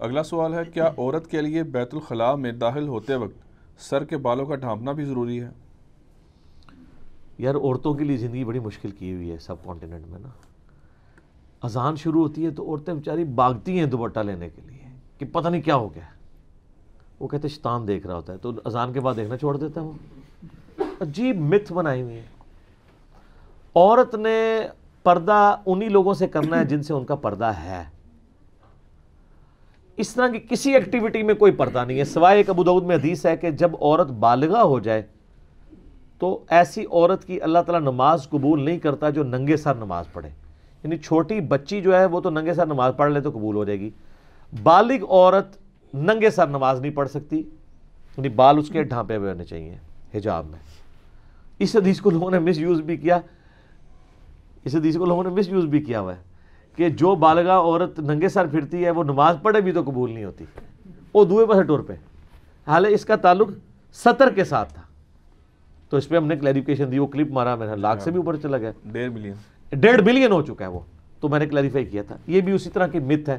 اگلا سوال ہے، کیا عورت کے لیے بیت الخلاء میں داخل ہوتے وقت سر کے بالوں کا ڈھانپنا بھی ضروری ہے؟ یار، عورتوں کے لیے زندگی بڑی مشکل کی ہوئی ہے سب کانٹیننٹ میں نا۔ اذان شروع ہوتی ہے تو عورتیں بیچاری باغتی ہیں دوپٹہ لینے کے لیے، کہ پتہ نہیں کیا ہو گیا۔ وہ کہتے شیطان دیکھ رہا ہوتا ہے۔ تو اذان کے بعد دیکھنا چھوڑ دیتا ہے وہ۔ عجیب مت بنائی ہوئی ہے۔ عورت نے پردہ انہی لوگوں سے کرنا ہے جن سے ان کا پردہ ہے۔ اس طرح کی کسی ایکٹیویٹی میں کوئی پردہ نہیں ہے۔ سوائے ایک ابو دعود میں حدیث ہے کہ جب عورت بالغہ ہو جائے تو ایسی عورت کی اللہ تعالیٰ نماز قبول نہیں کرتا جو ننگے سر نماز پڑھے۔ یعنی چھوٹی بچی جو ہے وہ تو ننگے سر نماز پڑھ لے تو قبول ہو جائے گی۔ بالغ عورت ننگے سر نماز نہیں پڑھ سکتی۔ یعنی بال اس کے ڈھانپے ہوئے ہونے چاہیے، حجاب میں۔ اس حدیث کو لوگوں نے مس یوز بھی کیا۔ اس حدیث کو لوگوں نے مس یوز بھی کیا ہوا ہے۔ کہ جو بالغہ عورت ننگے سر پھرتی ہے وہ نماز پڑھے بھی تو قبول نہیں ہوتی۔ وہ دوئے پہ ٹور پہ حالانکہ اس کا تعلق سطر کے ساتھ تھا۔ تو اس پہ ہم نے کلیریفکیشن دی وہ کلپ مارا نے لاکھ سے بھی اوپر چلا گیا۔ ڈیڑھ ملین ڈیڑھ بلین ہو چکا ہے وہ۔ تو میں نے کلیریفائی کیا تھا۔ یہ بھی اسی طرح کی مت ہے۔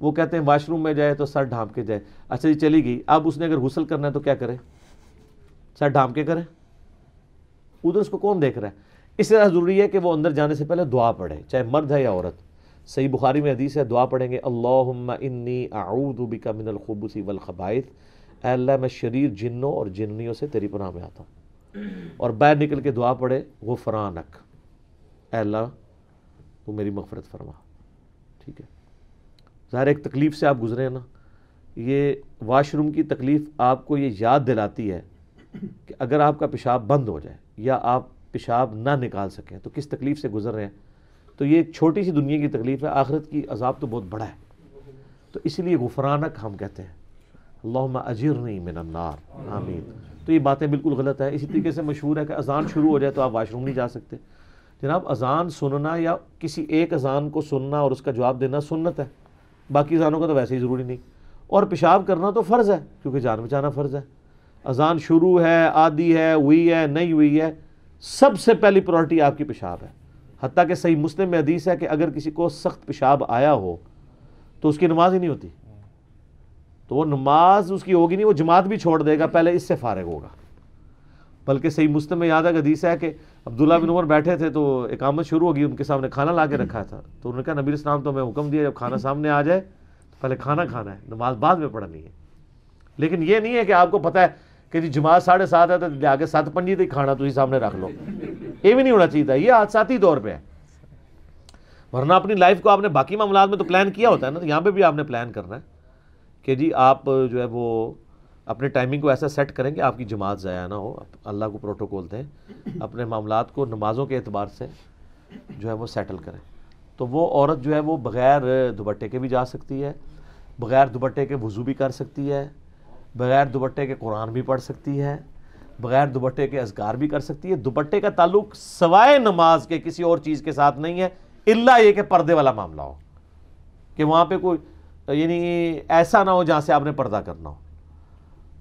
وہ کہتے ہیں واش روم میں جائے تو سر ڈھانپ کے جائے۔ اچھا جی چلی گئی۔ اب اس نے اگر غسل کرنا ہے تو کیا کرے؟ سر ڈھانپ کے کرے۔ ادھر اس کو کون دیکھ رہا ہے؟ اس طرح ضروری ہے کہ وہ اندر جانے سے پہلے دعا پڑھے چاہے مرد ہے یا عورت۔ صحیح بخاری میں حدیث ہے، دعا پڑھیں گے، اللہم انی اعوذ بکا من الخبث والخبائث اے اللہ، میں شریر جنوں اور جننیوں سے تیری پناہ میں آتا ہوں۔ اور باہر نکل کے دعا پڑھے غفرانک اے اللہ، تو میری مغفرت فرما۔ ٹھیک ہے؟ ظاہر ایک تکلیف سے آپ گزرے ہیں نا۔ یہ واش روم کی تکلیف آپ کو یہ یاد دلاتی ہے کہ اگر آپ کا پیشاب بند ہو جائے یا آپ پیشاب نہ نکال سکیں۔ تو کس تکلیف سے گزر رہے ہیں؟ تو یہ ایک چھوٹی سی دنیا کی تکلیف ہے۔ آخرت کی عذاب تو بہت بڑا ہے۔ تو اسی لیے غفرانک ہم کہتے ہیں۔ اللہم اجرنی من النار۔ آمین۔ تو یہ باتیں بالکل غلط ہے اسی طریقے سے مشہور ہے کہ اذان شروع ہو جائے تو آپ واش روم نہیں جا سکتے۔ جناب، اذان سننا یا کسی ایک اذان کو سننا اور اس کا جواب دینا سنت ہے۔ باقی اذانوں کا تو ویسے ہی ضروری نہیں۔ اور پیشاب کرنا تو فرض ہے، کیونکہ جان بچانا فرض ہے۔ اذان شروع ہے، آدھی ہے، ہوئی ہے، نہیں ہوئی ہے۔ سب سے پہلی پرائرٹی آپ کی پیشاب ہے۔ حتیٰ کہ صحیح مسلم میں حدیث ہے کہ اگر کسی کو سخت پیشاب آیا ہو، تو اس کی نماز ہی نہیں ہوتی۔ تو وہ نماز اس کی ہوگی نہیں، وہ جماعت بھی چھوڑ دے گا، پہلے اس سے فارغ ہوگا۔ بلکہ صحیح مسلم میں یاد ہے حدیث ہے کہ عبداللہ بن عمر بیٹھے تھے تو اقامت شروع ہوگی، ان کے سامنے کھانا لا کے رکھا تھا۔ تو انہوں نے کہا، نبی اسلام تو میں حکم دیا، جب کھانا سامنے آ جائے، تو پہلے کھانا کھانا ہے، نماز بعد میں پڑھنی ہے۔ لیکن یہ نہیں ہے کہ آپ کو پتہ ہے کہ جی جماعت ساڑھے سات ہے تو آگے سات پنجی تک کھانا تھی سامنے رکھ لو یہ بھی نہیں ہونا چاہیے تھا یہ حادثاتی طور پہ ہے ورنہ اپنی لائف کو آپ نے باقی معاملات میں تو پلان کیا ہوتا ہے نا تو یہاں پہ بھی آپ نے پلان کرنا ہے کہ جی آپ جو ہے وہ اپنے ٹائمنگ کو ایسا سیٹ کریں کہ آپ کی جماعت ضائع نہ ہو اللہ کو پروٹوکول دیں اپنے معاملات کو نمازوں کے اعتبار سے جو ہے وہ سیٹل کریں تو وہ عورت جو ہے وہ بغیر دوبٹے کے بھی جا سکتی ہے بغیر دوبٹے کے وضو بھی کر سکتی ہے بغیر دوبٹے کے قرآن بھی پڑھ سکتی ہے، بغیر دوبٹے کے اذکار بھی کر سکتی ہے۔ دوبٹے کا تعلق سوائے نماز کے کسی اور چیز کے ساتھ نہیں ہے اللہ یہ کہ پردے والا معاملہ ہو۔ کہ وہاں پہ کوئی یعنی ایسا نہ ہو جہاں سے آپ نے پردہ کرنا ہو۔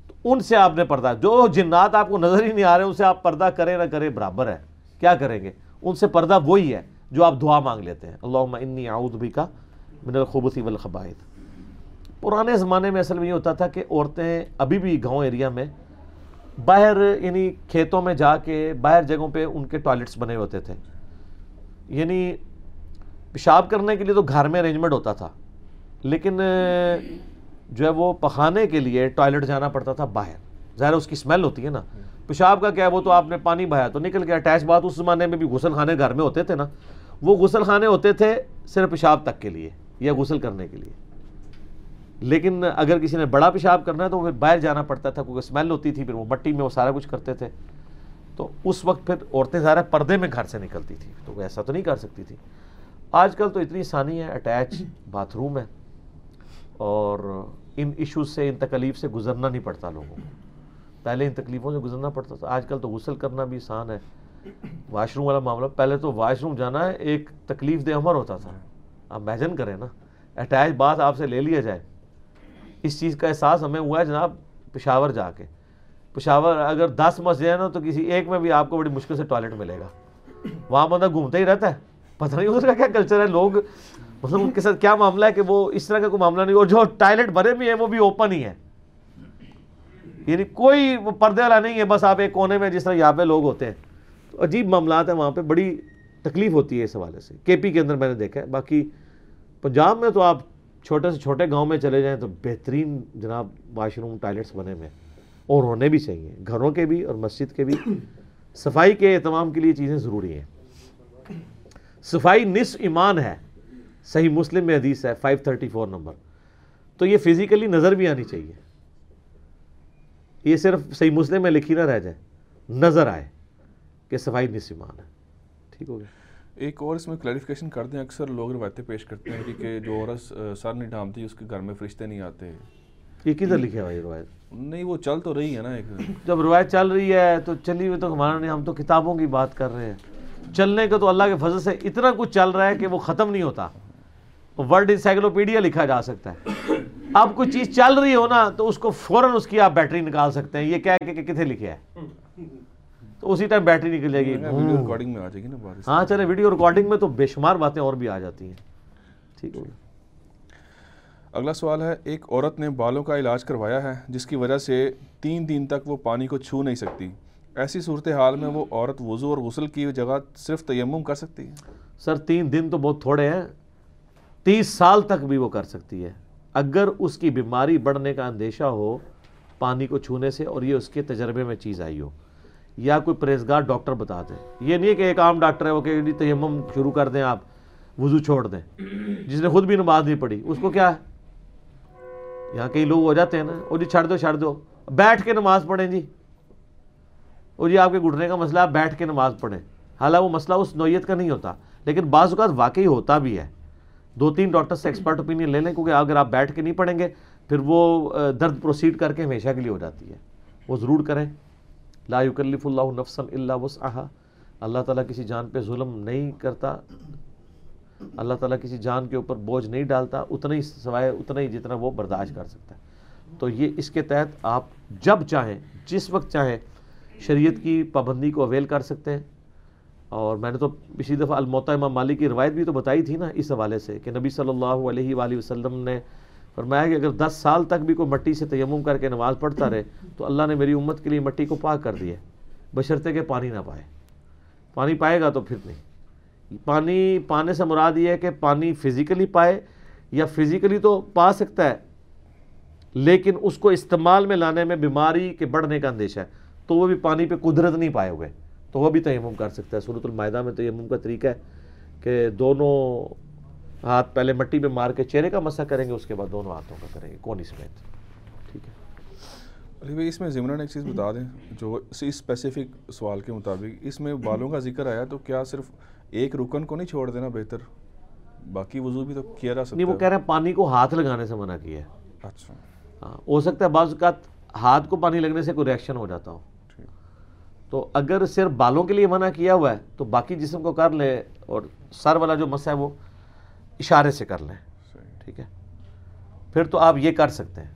تو ان سے آپ نے پردہ، جو جنات آپ کو نظر ہی نہیں آ رہے، ان سے آپ پردہ کریں نہ کریں، برابر ہے۔ کیا کریں گے؟ ان سے پردہ وہی ہے جو آپ دعا مانگ لیتے ہیں۔ اللہم انی اعوذ بکا من الخبث والخبائث۔ پرانے زمانے میں اصل میں یہ ہوتا تھا کہ عورتیں ابھی بھی گاؤں ایریا میں باہر یعنی کھیتوں میں جا کے باہر جگہوں پہ ان کے ٹوائلٹس بنے ہوتے تھے۔ یعنی پیشاب کرنے کے لیے تو گھر میں ارینجمنٹ ہوتا تھا، لیکن، جو ہے وہ پخانے کے لیے ٹوائلٹ جانا پڑتا تھا باہر۔ ظاہر اس کی اسمیل ہوتی ہے نا۔ پیشاب کا کیا ہے؟ وہ تو آپ نے پانی بہایا تو نکل گیا۔ اٹیچ بات اس زمانے میں بھی غسل خانے گھر میں ہوتے تھے نا۔ وہ غسل خانے ہوتے تھے صرف پیشاب تک کے لیے یا غسل کرنے کے لیے۔ لیکن اگر کسی نے بڑا پیشاب کرنا ہے تو پھر باہر جانا پڑتا تھا، کیونکہ اسمیل ہوتی تھی، پھر وہ مٹی میں وہ سارا کچھ کرتے تھے۔ تو اس وقت پھر عورتیں ظاہر پردے میں گھر سے نکلتی تھی تو وہ ایسا تو نہیں کر سکتی تھی۔ آج کل تو اتنی آسانی ہے اٹیچ باتھ روم ہے۔ اور ان ایشوز سے، ان تکلیف سے گزرنا نہیں پڑتا لوگوں کو۔ پہلے ان تکلیفوں سے گزرنا پڑتا تھا۔ آج کل تو غسل کرنا بھی آسان ہے۔ واش روم والا معاملہ، پہلے تو واش روم جانا ہے ایک تکلیف دہ عمر ہوتا تھا۔ آپ میجن کریں نا اٹیچ بات آپ سے لے لیا جائے۔ اس چیز کا احساس ہمیں ہوا ہے جناب پشاور جا کے۔ پشاور اگر دس مسجد ہے نا تو کسی ایک میں بھی آپ کو بڑی مشکل سے ٹوائلٹ ملے گا۔ وہاں بندہ گھومتا ہی رہتا ہے۔ پتہ نہیں اس کا کیا کلچر ہے۔ لوگ مطلب ان کے ساتھ کیا معاملہ ہے کہ وہ اس طرح کا کوئی معاملہ نہیں، اور جو ٹائلٹ بھرے بھی ہیں وہ بھی اوپن ہی ہے یعنی کوئی وہ پردے والا نہیں ہے، بس آپ ایک کونے میں جس طرح یہاں پہ لوگ ہوتے ہیں۔ تو عجیب معاملات ہیں وہاں پہ، بڑی تکلیف ہوتی ہے اس حوالے سے۔ کے پی کے اندر میں نے دیکھا ہے۔ باقی پنجاب میں تو آپ چھوٹے سے چھوٹے گاؤں میں چلے جائیں تو بہترین جناب واش روم ٹائلٹس بنے ہوئے اور ہونے بھی چاہیے، گھروں کے بھی اور مسجد کے بھی۔ صفائی کے اہتمام کے لیے چیزیں ضروری ہیں۔ صفائی نصف ایمان ہے، صحیح مسلم میں حدیث ہے 534 نمبر۔ تو یہ فزیکلی نظر بھی آنی چاہیے۔ یہ صرف صحیح مسلم میں لکھی نہ رہ جائے، نظر آئے کہ صفائی نصف ایمان ہے۔ ٹھیک ہو گیا۔ ایک اور اس میں کلیریفیکیشن کر دیں اکثر لوگ روایتیں پیش کرتے ہیں کہ جو عورت سر نہیں ڈھانپتی اس کے گھر میں فرشتے نہیں آتے۔ یہ کدھر لکھا ہوا یہ روایت؟ نہیں وہ چل تو رہی ہے نا ایک۔ جب روایت چل رہی ہے تو چلی ہوئی تو ہمارا نہیں ہم تو کتابوں کی بات کر رہے ہیں۔ چلنے کا تو اللہ کے فضل سے اتنا کچھ چل رہا ہے کہ وہ ختم نہیں ہوتا۔ ورلڈ انسائکلوپیڈیا لکھا جا سکتا ہے۔ اب کوئی چیز چل رہی ہو نا تو اس کو فوراً اس کی آپ بیٹری نکال سکتے ہیں۔ یہ ہے کہ کتنے لکھا ہے تو اسی ٹائم بیٹری نکل جائے گی۔ ویڈیو ریکارڈنگ میں آ جائے گی نا بات ہاں چلے ویڈیو ریکارڈنگ میں تو بے شمار باتیں اور بھی آ جاتی ہیں۔ ٹھیک گیا۔ اگلا سوال ہے ایک عورت نے بالوں کا علاج کروایا ہے جس کی وجہ سے تین دن تک وہ پانی کو چھو نہیں سکتی۔ ایسی صورتحال میں وہ عورت وضو اور غسل کی جگہ صرف تیمم کر سکتی ہے؟ سر تین دن تو بہت تھوڑے ہیں۔ تیس سال تک بھی وہ کر سکتی ہے۔ اگر اس کی بیماری بڑھنے کا اندیشہ ہو پانی کو چھونے سے اور یہ اس کے تجربے میں چیز آئی ہو۔ یا کوئی پریزگار ڈاکٹر بتا دیں۔ یہ نہیں ہے کہ ایک عام ڈاکٹر ہے وہ کہ تیمم شروع کر دیں آپ، وضو چھوڑ دیں۔ جس نے خود بھی نماز نہیں پڑھی، اس کو کیا ہے؟ یہاں کئی لوگ ہو جاتے ہیں نا، وہ جی چھڑ دو چھڑ دو۔ بیٹھ کے نماز پڑھیں جی۔ اور جی آپ کے گھٹنے کا مسئلہ، آپ بیٹھ کے نماز پڑھیں۔ حالانکہ وہ مسئلہ اس نوعیت کا نہیں ہوتا، لیکن بعض اوقات واقعی ہوتا بھی ہے۔ دو تین ڈاکٹر سے ایکسپرٹ اوپینین لے لیں، کیونکہ اگر آپ بیٹھ کے نہیں پڑھیں گے، پھر وہ درد پروسیڈ کر کے ہمیشہ کے لیے ہو جاتی ہے۔ وہ ضرور کریں۔ لا یکلف اللہ نفسا الا وسعها اللہ تعالیٰ کسی جان پہ ظلم نہیں کرتا، اللہ تعالیٰ کسی جان کے اوپر بوجھ نہیں ڈالتا اتنا ہی سوائے اتنا ہی جتنا وہ برداشت کر سکتا ہے۔ تو یہ اس کے تحت آپ جب چاہیں، جس وقت چاہیں، شریعت کی پابندی کو اویل کر سکتے ہیں۔ اور میں نے تو پچھلی دفعہ الموتا امام مالک کی روایت بھی تو بتائی تھی نا اس حوالے سے کہ نبی صلی اللہ علیہ وآلہ وسلم نے فرمایا کہ اگر دس سال تک بھی کوئی مٹی سے تیمم کر کے نماز پڑھتا رہے تو اللہ نے میری امت کے لیے مٹی کو پاک کر دیا بشرطے کہ پانی نہ پائے۔ پانی پائے گا تو پھر نہیں۔ پانی پانے سے مراد یہ ہے کہ پانی فزیکلی پائے یا فزیکلی تو پا سکتا ہے، لیکن اس کو استعمال میں لانے میں بیماری کے بڑھنے کا اندیشہ ہے۔ تو وہ بھی پانی پہ قدرت نہیں پائے ہوئے۔ تو وہ بھی تیمم کر سکتا ہے۔ صورت المائدہ میں تیمم کا طریقہ ہے کہ دونوں ہاتھ پہلے مٹی میں مار کے چہرے کا مسا کریں گے اس کے بعد دونوں ہاتھوں کا کریں گے کونی سمیت ٹھیک ہے۔ علی بھائی اس میں ضمن ایک چیز بتا دیں جو اسپیسیفک سوال کے مطابق اس میں بالوں کا ذکر آیا تو کیا صرف ایک رکن کو نہیں چھوڑ دینا بہتر؟ باقی وضو بھی تو کیا جا سکتا نہیں وہ کہہ رہے ہیں پانی کو ہاتھ لگانے سے منع کیا۔ ہے اچھا۔ ہاں ہو سکتا ہے بعض اوقات ہاتھ کو پانی لگنے سے کوئی ریئیکشن ہو جاتا ہو۔ تو اگر صرف بالوں کے لیے منع کیا ہوا ہے تو باقی جسم کو کر لے اور سر والا جو مسئلہ ہے وہ اشارے سے کر لیں۔ ٹھیک ہے؟ پھر تو آپ یہ کر سکتے ہیں۔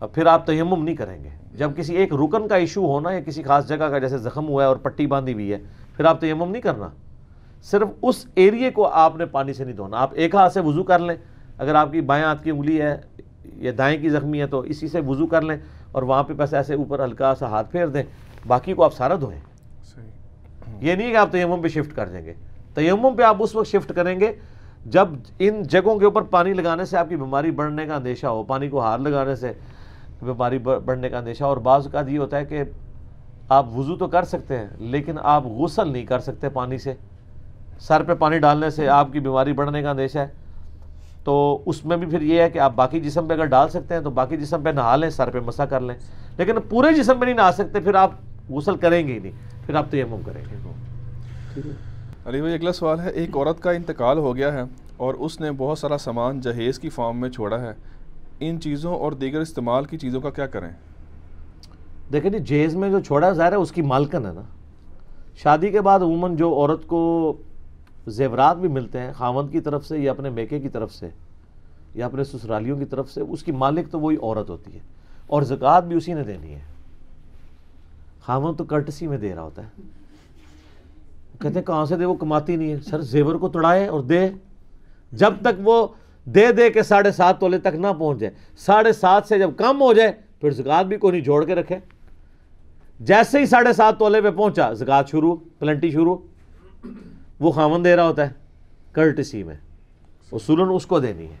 اب پھر آپ تیمم نہیں کریں گے۔ جب کسی ایک رکن کا ایشو ہونا یا کسی خاص جگہ کا جیسے زخم ہوا ہے اور پٹی باندھی ہوئی ہے پھر آپ تیمم نہیں کرنا۔ صرف اس ایریے کو آپ نے پانی سے نہیں دھونا۔ آپ ایک ہاتھ سے وضو کر لیں۔ اگر آپ کی بائیں ہاتھ کی انگلی ہے یا دائیں کی زخمی ہے تو اسی سے وضو کر لیں اور وہاں پہ بس ایسے اوپر ہلکا سا ہاتھ پھیر دیں۔ باقی کو آپ سارا دھوئیں۔ یہ نہیں کہ آپ تیمم پہ شفٹ کر دیں گے۔ تیمم پہ آپ اس وقت شفٹ کریں گے جب ان جگہوں کے اوپر پانی لگانے سے آپ کی بیماری بڑھنے کا اندیشہ ہو، پانی کو ہار لگانے سے بیماری بڑھنے کا اندیشہ اور بعض اوقات یہ ہوتا ہے کہ آپ وضو تو کر سکتے ہیں، لیکن آپ غسل نہیں کر سکتے پانی سے۔ سر پہ پانی ڈالنے سے آپ کی بیماری بڑھنے کا اندیشہ ہے۔ تو اس میں بھی پھر یہ ہے کہ آپ باقی جسم پہ اگر ڈال سکتے ہیں تو باقی جسم پہ نہا لیں، سر پہ مسا کر لیں۔ لیکن پورے جسم پہ نہیں نہا سکتے، پھر آپ غسل کریں گے ہی نہیں۔ پھر آپ تیمم کریں گے۔ علی بھائی، اگلا سوال ہے، ایک عورت کا انتقال ہو گیا ہے اور اس نے بہت سارا سامان جہیز کی فارم میں چھوڑا ہے۔ ان چیزوں اور دیگر استعمال کی چیزوں کا کیا کریں؟ دیکھیں جی جہیز میں جو چھوڑا ظاہر ہے اس کی مالکن ہے نا۔ شادی کے بعد عموماً جو عورت کو زیورات بھی ملتے ہیں، خاوند کی طرف سے یا اپنے میکے کی طرف سے یا اپنے سسرالیوں کی طرف سے، اس کی مالک تو وہی عورت ہوتی ہے۔ اور زکوٰۃ بھی اسی نے دینی ہے۔ خاوند تو کرٹسی میں دے رہا ہوتا ہے۔ کہتے ہیں کہاں سے دے، وہ کماتی نہیں ہے۔ سر، زیور کو تڑائے اور دے۔ جب تک وہ دے دے کے ساڑھے سات تولے تک نہ پہنچ جائے، ساڑھے سات سے جب کم ہو جائے، پھر زکات بھی کوئی نہیں جوڑ کے رکھے۔ جیسے ہی ساڑھے سات تولے پہ پہنچا، زکات شروع، پلنٹی شروع، وہ خامن دے رہا ہوتا ہے کرٹسی میں۔ اصولاً اس کو دینی ہے۔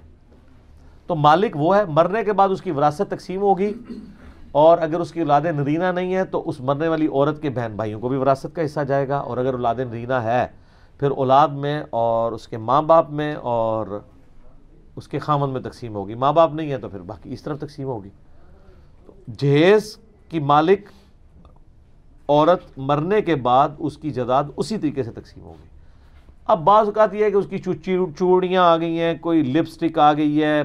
تو مالک وہ ہے، مرنے کے بعد اس کی وراثت تقسیم ہوگی۔ اور اگر اس کی اولاد نرینہ نہیں ہے تو اس مرنے والی عورت کے بہن بھائیوں کو بھی وراثت کا حصہ جائے گا اور اگر اولاد نرینہ ہے، پھر اولاد میں اور اس کے ماں باپ میں اور اس کے خامن میں تقسیم ہوگی۔ ماں باپ نہیں ہے تو پھر باقی اس طرف تقسیم ہوگی۔ جہیز کی مالک عورت مرنے کے بعد اس کی جداد اسی طریقے سے تقسیم ہوگی۔ اب بعض اوقات یہ ہے کہ اس کی چوڑیاں آ گئی ہیں، کوئی لپسٹک آ گئی ہے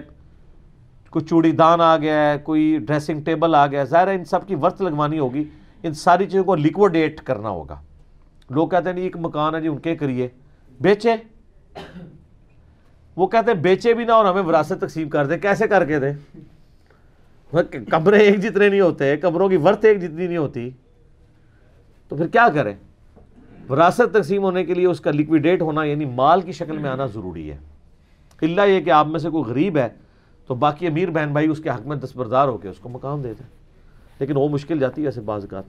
کوئی چوڑی دان آ گیا ہے، کوئی ڈریسنگ ٹیبل آ گیا ہے، ظاہر ہے ان سب کی ورت لگوانی ہوگی۔ ان ساری چیزوں کو لیکوڈیٹ کرنا ہوگا۔ لوگ کہتے ہیں ایک مکان ہے جی ان کے کریے۔ بیچے۔ وہ کہتے ہیں، بیچے بھی نہ اور ہمیں وراثت تقسیم کر دیں۔ کیسے کر کے دیں؟ کمرے ایک جتنے نہیں ہوتے، کمروں کی ورت ایک جتنی نہیں ہوتی۔ تو پھر کیا کریں؟ وراثت تقسیم ہونے کے لیے اس کا لیکویڈیٹ ہونا یعنی مال کی شکل میں آنا ضروری ہے۔ اللہ یہ کہ آپ میں سے کوئی غریب ہے تو باقی امیر بہن بھائی اس کے حق میں دستبردار ہو کے اس کو مقام دے دیں۔ لیکن وہ مشکل جاتی ہے ایسے بعض کا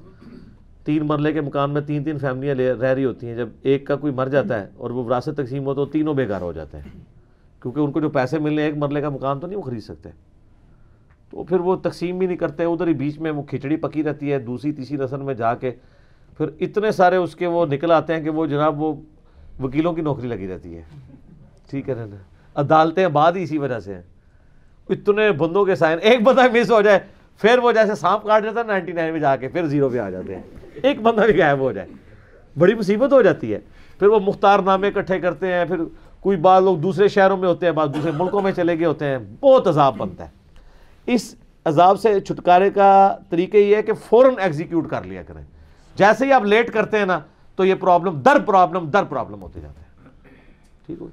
تین مرلے کے مکان میں تین تین فیملیاں رہ رہی ہوتی ہیں۔ جب ایک کا کوئی مر جاتا ہے اور وہ وراثت تقسیم ہو تو تینوں بے گھر ہو جاتے ہیں۔ کیونکہ ان کو جو پیسے ملنے ایک مرلے کا مکان تو نہیں وہ خرید سکتے۔ تو پھر وہ تقسیم بھی نہیں کرتے، ادھر ہی بیچ میں وہ کھچڑی پکی رہتی ہے، دوسری تیسری نسل میں جا کے پھر اتنے سارے اس کے وہ نکل آتے ہیں کہ وہ جناب وہ وکیلوں کی نوکری لگی رہتی ہے۔ ٹھیک ہے نا عدالتیں بعد ہی اسی وجہ سے ہیں۔ اتنے بندوں کے سائن ایک بندہ مس ہو جائے، پھر وہ جیسے سانپ کاٹ جاتا ہے نائنٹی نائن میں جا کے پھر زیرو پہ آ جاتے ہیں۔ ایک بندہ بھی غائب ہو جائے۔ بڑی مصیبت ہو جاتی ہے۔ پھر وہ مختار نامے اکٹھے کرتے ہیں، پھر کوئی بعض لوگ دوسرے شہروں میں ہوتے ہیں، بعض دوسرے ملکوں میں چلے گئے ہوتے ہیں۔ بہت عذاب بنتا ہے۔ اس عذاب سے چھٹکارے کا طریقہ یہ ہے کہ فوراً ایگزیکیوٹ کر لیا کریں۔ جیسے ہی آپ لیٹ کرتے ہیں نا، تو یہ پرابلم در پرابلم در پرابلم ہوتے جاتے ہیں۔ ٹھیک ہو